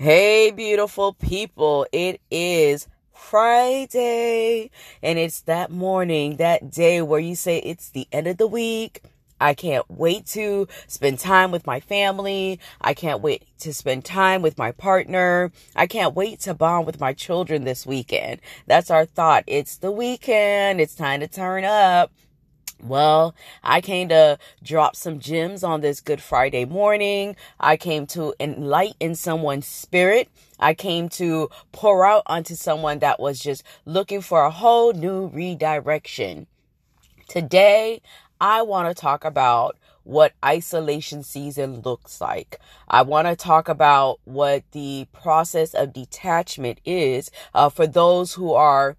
Hey, beautiful people. It is Friday and it's that morning, that day where you say it's the end of the week. I can't wait to spend time with my family. I can't wait to spend time with my partner. I can't wait to bond with my children this weekend. That's our thought. It's the weekend. It's time to turn up. Well, I came to drop some gems on this Good Friday morning. I came to enlighten someone's spirit. I came to pour out onto someone that was just looking for a whole new redirection. Today, I want to talk about what isolation season looks like. I want to talk about what the process of detachment is uh, for those who are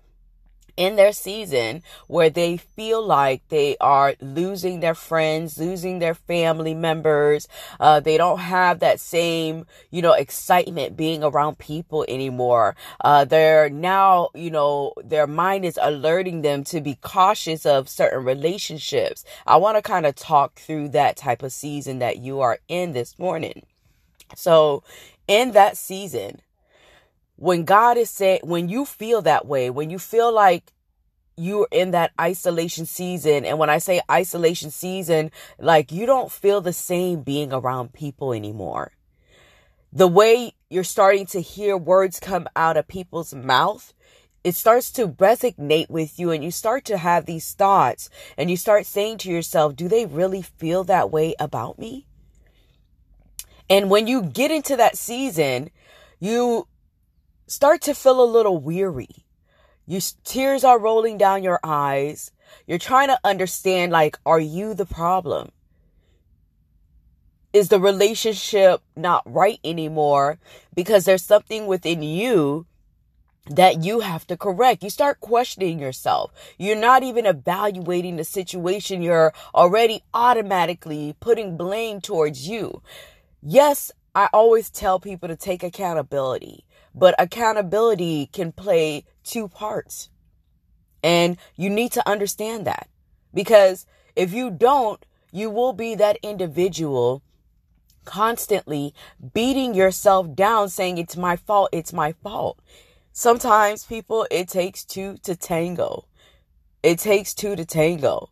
in their season where they feel like they are losing their friends, losing their family members. Uh, they don't have that same, you know, excitement being around people anymore. Uh, they're now, you know, their mind is alerting them to be cautious of certain relationships. I want to kind of talk through that type of season that you are in this morning. So, in that season, when God is saying, when you feel that way, when you feel like you're in that isolation season, and when I say isolation season, like you don't feel the same being around people anymore. The way you're starting to hear words come out of people's mouth, it starts to resonate with you and you start to have these thoughts and you start saying to yourself, do they really feel that way about me? And when you get into that season, you start to feel a little weary. You tears are rolling down your eyes. You're trying to understand like are you the problem? Is the relationship not right anymore because there's something within you that you have to correct. You start questioning yourself. You're not even evaluating the situation. You're already automatically putting blame towards you. Yes, I always tell people to take accountability. But accountability can play two parts. And you need to understand that because if you don't, you will be that individual constantly beating yourself down saying it's my fault, it's my fault. Sometimes people, it takes two to tango. It takes two to tango.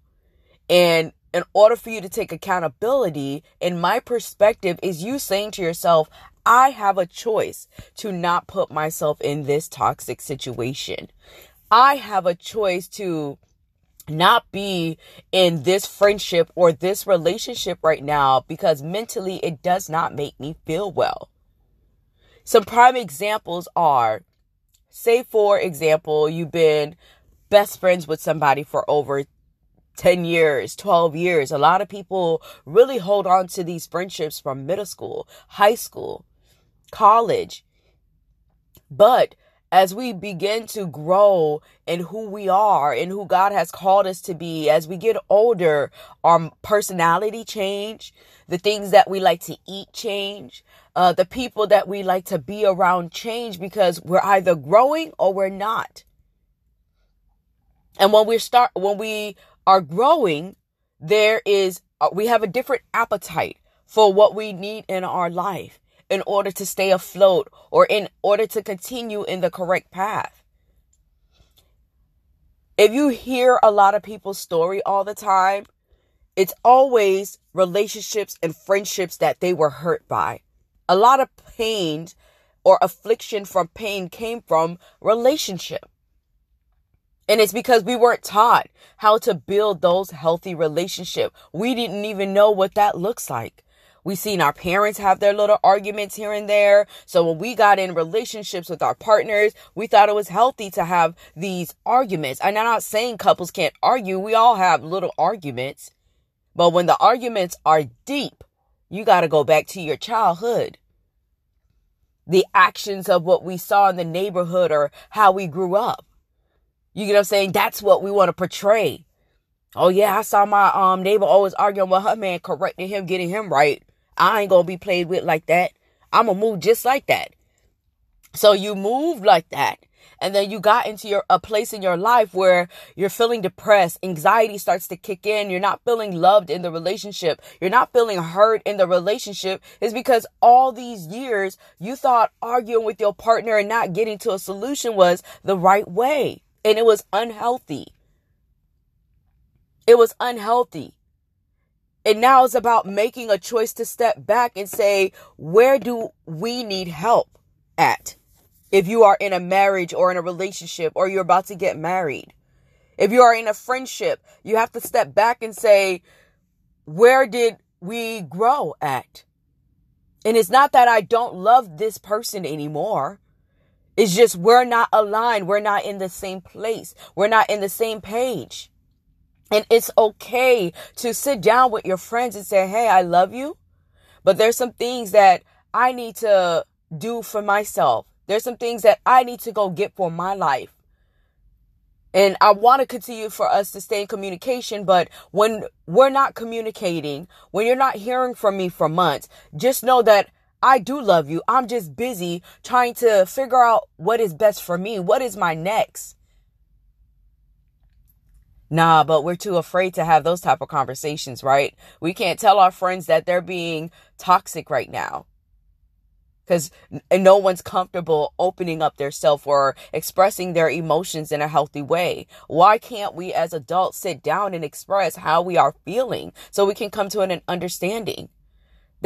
And in order for you to take accountability, in my perspective, is you saying to yourself, I have a choice to not put myself in this toxic situation. I have a choice to not be in this friendship or this relationship right now because mentally it does not make me feel well. Some prime examples are say, for example, you've been best friends with somebody for over 10 years, 12 years. A lot of people really hold on to these friendships from middle school, high school college. But as we begin to grow in who we are and who God has called us to be, as we get older, our personality change, the things that we like to eat change, uh, the people that we like to be around change because we're either growing or we're not. And when we start, when we are growing, there is, uh, we have a different appetite for what we need in our life in order to stay afloat or in order to continue in the correct path. If you hear a lot of people's story all the time, it's always relationships and friendships that they were hurt by. A lot of pain or affliction from pain came from relationship. And it's because we weren't taught how to build those healthy relationships. We didn't even know what that looks like. We seen our parents have their little arguments here and there. So when we got in relationships with our partners, we thought it was healthy to have these arguments. And I'm not saying couples can't argue. We all have little arguments. But when the arguments are deep, you got to go back to your childhood. The actions of what we saw in the neighborhood or how we grew up. You get what I'm saying? That's what we want to portray. Oh yeah, I saw my um neighbor always arguing with her man, correcting him, getting him right. I ain't gonna be played with like that. I'm gonna move just like that. So you move like that. and then you got into your a place in your life where you're feeling depressed anxiety starts to kick in you're not feeling loved in the relationship you're not feeling heard in the relationship is because all these years you thought arguing with your partner and not getting to a solution was the right way and it was unhealthy it was unhealthy and now it's about making a choice to step back and say where do we need help at if you are in a marriage or in a relationship or you're about to get married. If you are in a friendship, you have to step back and say, where did we grow at? And it's not that I don't love this person anymore. It's just we're not aligned. We're not in the same place. We're not in the same page. And it's okay to sit down with your friends and say, Hey, I love you, but there's some things that I need to do for myself. There's some things that I need to go get for my life. And I want to continue for us to stay in communication, but when we're not communicating, when you're not hearing from me for months, just know that I do love you. I'm just busy trying to figure out what is best for me. What is my next? Nah, but we're too afraid to have those type of conversations, right? We can't tell our friends that they're being toxic right now because no one's comfortable opening up their self or expressing their emotions in a healthy way. Why can't we as adults sit down and express how we are feeling so we can come to an understanding?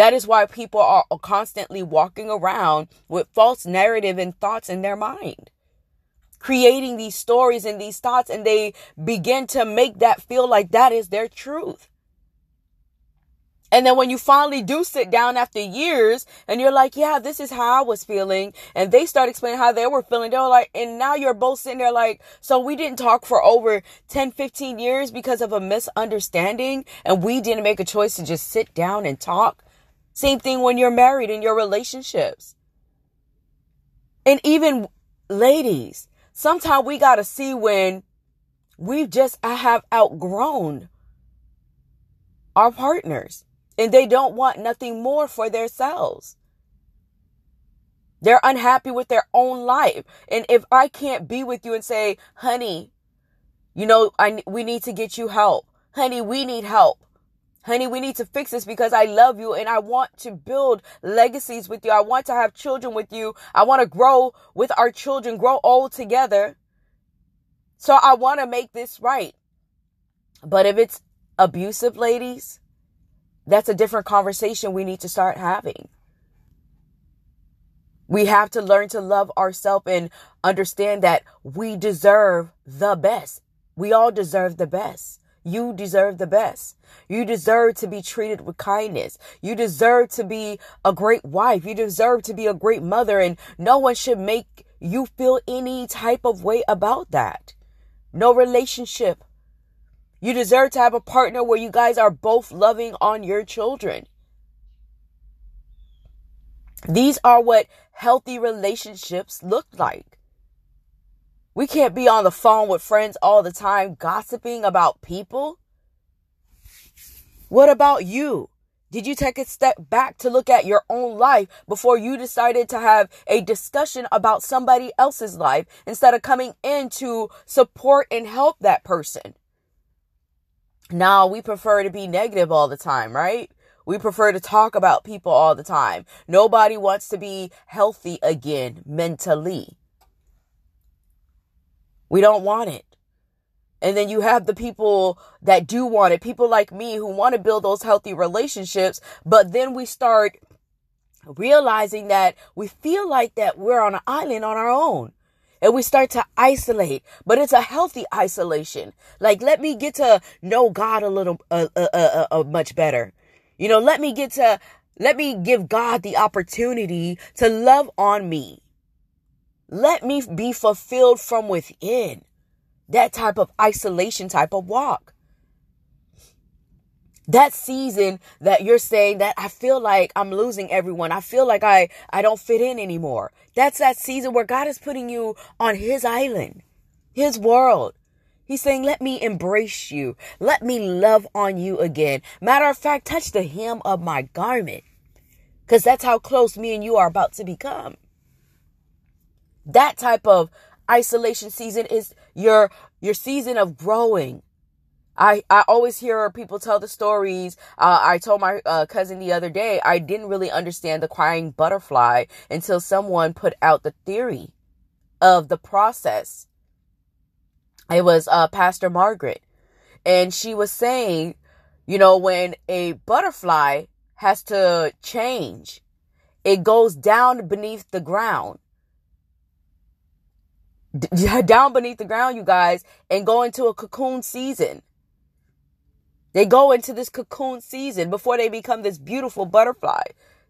That is why people are constantly walking around with false narrative and thoughts in their mind. Creating these stories and these thoughts, and they begin to make that feel like that is their truth. And then when you finally do sit down after years and you're like, yeah, this is how I was feeling. And they start explaining how they were feeling. They're like, and now you're both sitting there like, so we didn't talk for over 10, 15 years because of a misunderstanding. And we didn't make a choice to just sit down and talk. Same thing when you're married in your relationships. And even ladies, sometimes we got to see when we've just have outgrown our partners and they don't want nothing more for themselves. They're unhappy with their own life. And if I can't be with you and say, honey, you know, I, we need to get you help. Honey, we need help. Honey, we need to fix this because I love you and I want to build legacies with you. I want to have children with you. I want to grow with our children, grow old together. So I want to make this right. But if it's abusive, ladies, that's a different conversation we need to start having. We have to learn to love ourselves and understand that we deserve the best. We all deserve the best. You deserve the best. You deserve to be treated with kindness. You deserve to be a great wife. You deserve to be a great mother and no one should make you feel any type of way about that. No relationship you deserve to have a partner where you guys are both loving on your children. These are what healthy relationships look like. We can't be on the phone with friends all the time gossiping about people. What about you? Did you take a step back to look at your own life before you decided to have a discussion about somebody else's life instead of coming in to support and help that person? Now we prefer to be negative all the time, right? We prefer to talk about people all the time. Nobody wants to be healthy again mentally. We don't want it. And then you have the people that do want it, people like me who want to build those healthy relationships, but then we start realizing that we feel like that we're on an island on our own and we start to isolate, but it's a healthy isolation. Like, let me get to know God a little, uh, uh, uh, uh, much better. You know, let me get to, let me give God the opportunity to love on me. Let me be fulfilled from within. That type of isolation type of walk that season that you're saying that I feel like I'm losing everyone. I feel like I, I don't fit in anymore. That's that season where God is putting you on his island, his world. He's saying, let me embrace you. Let me love on you again. Matter of fact, touch the hem of my garment. Cause that's how close me and you are about to become. That type of isolation season is your your season of growing. I, I always hear people tell the stories. Uh, I told my uh, cousin the other day, I didn't really understand the crying butterfly until someone put out the theory of the process. It was uh, Pastor Margaret. And she was saying, you know, when a butterfly has to change, it goes down beneath the ground. D- down beneath the ground, you guys, and go into a cocoon season. They go into this cocoon season before they become this beautiful butterfly.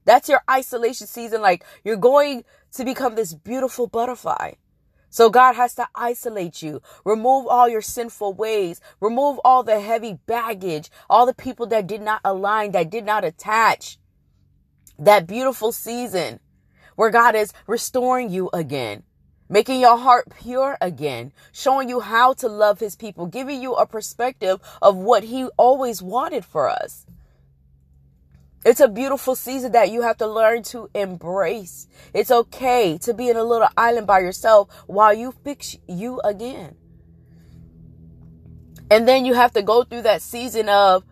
That's your isolation season. Like you're going to become this beautiful butterfly. So God has to isolate you, remove all your sinful ways, remove all the heavy baggage, all the people that did not align, that did not attach. That beautiful season where God is restoring you again making your heart pure again, showing you how to love his people, giving you a perspective of what he always wanted for us. It's a beautiful season that you have to learn to embrace. It's okay to be in a little island by yourself while you fix you again. And then you have to go through that season of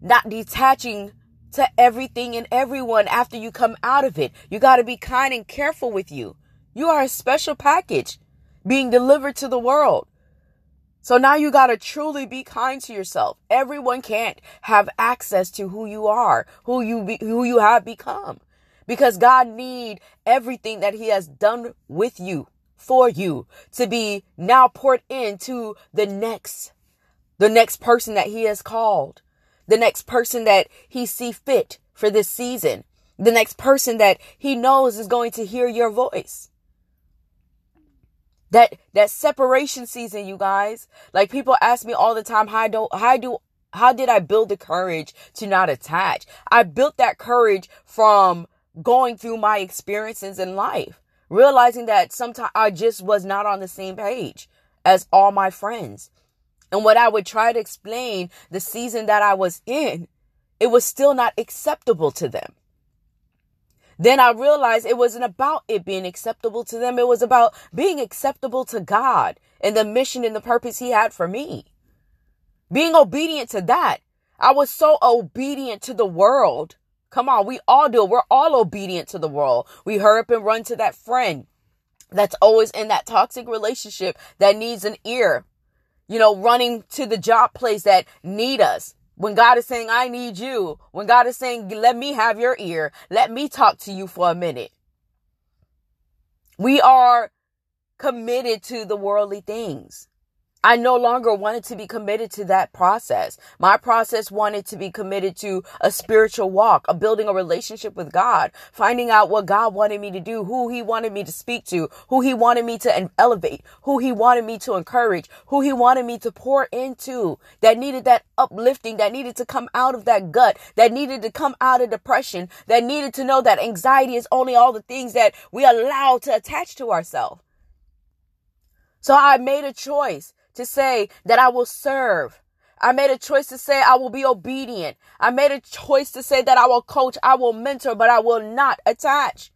not detaching to everything and everyone after you come out of it. You got to be kind and careful with you. You are a special package being delivered to the world. So now you got to truly be kind to yourself. Everyone can't have access to who you are, who you be, who you have become. Because God need everything that he has done with you, for you to be now poured into the next the next person that he has called, the next person that he see fit for this season, the next person that he knows is going to hear your voice. That that separation season, you guys. Like people ask me all the time, how do how do how did I build the courage to not attach? I built that courage from going through my experiences in life, realizing that sometimes I just was not on the same page as all my friends. And what I would try to explain the season that I was in, it was still not acceptable to them. Then I realized it wasn't about it being acceptable to them. It was about being acceptable to God and the mission and the purpose He had for me. Being obedient to that. I was so obedient to the world. Come on, we all do. We're all obedient to the world. We hurry up and run to that friend that's always in that toxic relationship that needs an ear. You know, running to the job place that need us. When God is saying, I need you. When God is saying, let me have your ear. Let me talk to you for a minute. We are committed to the worldly things. I no longer wanted to be committed to that process. My process wanted to be committed to a spiritual walk, a building a relationship with God, finding out what God wanted me to do, who he wanted me to speak to, who he wanted me to elevate, who he wanted me to encourage, who he wanted me to pour into that needed that uplifting, that needed to come out of that gut, that needed to come out of depression, that needed to know that anxiety is only all the things that we allow to attach to ourselves. So I made a choice to say that I will serve. I made a choice to say I will be obedient. I made a choice to say that I will coach, I will mentor, but I will not attach.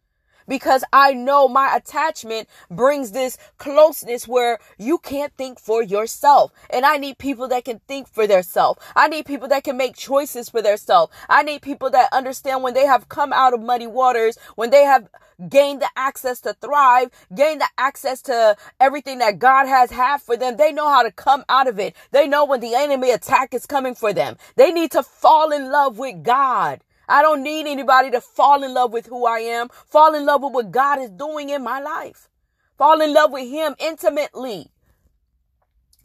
Because I know my attachment brings this closeness where you can't think for yourself. And I need people that can think for themselves. I need people that can make choices for themselves. I need people that understand when they have come out of muddy waters, when they have gain the access to thrive, gain the access to everything that God has had for them. They know how to come out of it. They know when the enemy attack is coming for them. They need to fall in love with God. I don't need anybody to fall in love with who I am. Fall in love with what God is doing in my life. Fall in love with Him intimately.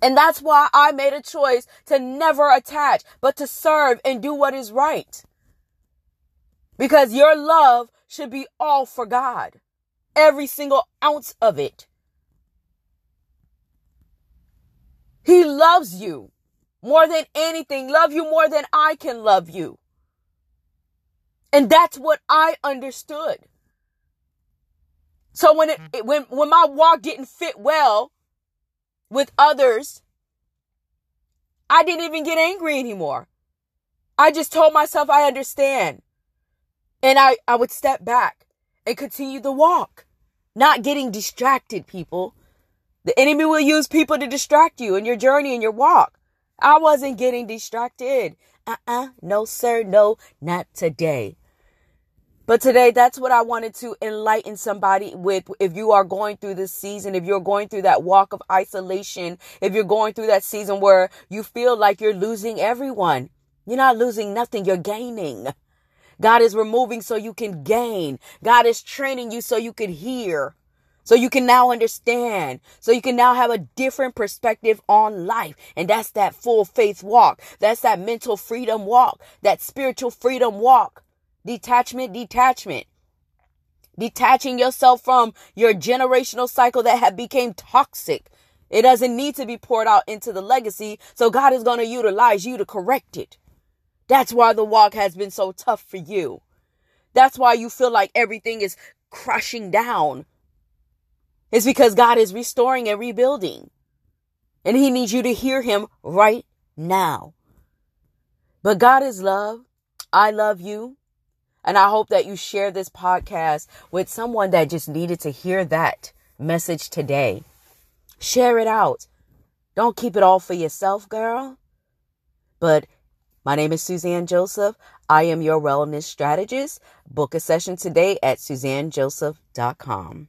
And that's why I made a choice to never attach, but to serve and do what is right. Because your love should be all for God. Every single ounce of it. He loves you more than anything. Love you more than I can love you. And that's what I understood. So when it, it when when my walk didn't fit well with others, I didn't even get angry anymore. I just told myself I understand. And I, I would step back and continue the walk, not getting distracted, people. The enemy will use people to distract you in your journey and your walk. I wasn't getting distracted. Uh uh-uh. uh No, sir. No, not today. But today, that's what I wanted to enlighten somebody with. If you are going through this season, if you're going through that walk of isolation, if you're going through that season where you feel like you're losing everyone, you're not losing nothing, you're gaining. God is removing so you can gain. God is training you so you can hear. So you can now understand. So you can now have a different perspective on life. And that's that full faith walk. That's that mental freedom walk. That spiritual freedom walk. Detachment, detachment. Detaching yourself from your generational cycle that had became toxic. It doesn't need to be poured out into the legacy. So God is going to utilize you to correct it. That's why the walk has been so tough for you. That's why you feel like everything is crushing down. It's because God is restoring and rebuilding. And He needs you to hear Him right now. But God is love. I love you. And I hope that you share this podcast with someone that just needed to hear that message today. Share it out. Don't keep it all for yourself, girl. But my name is Suzanne Joseph. I am your wellness strategist. Book a session today at suzannejoseph.com.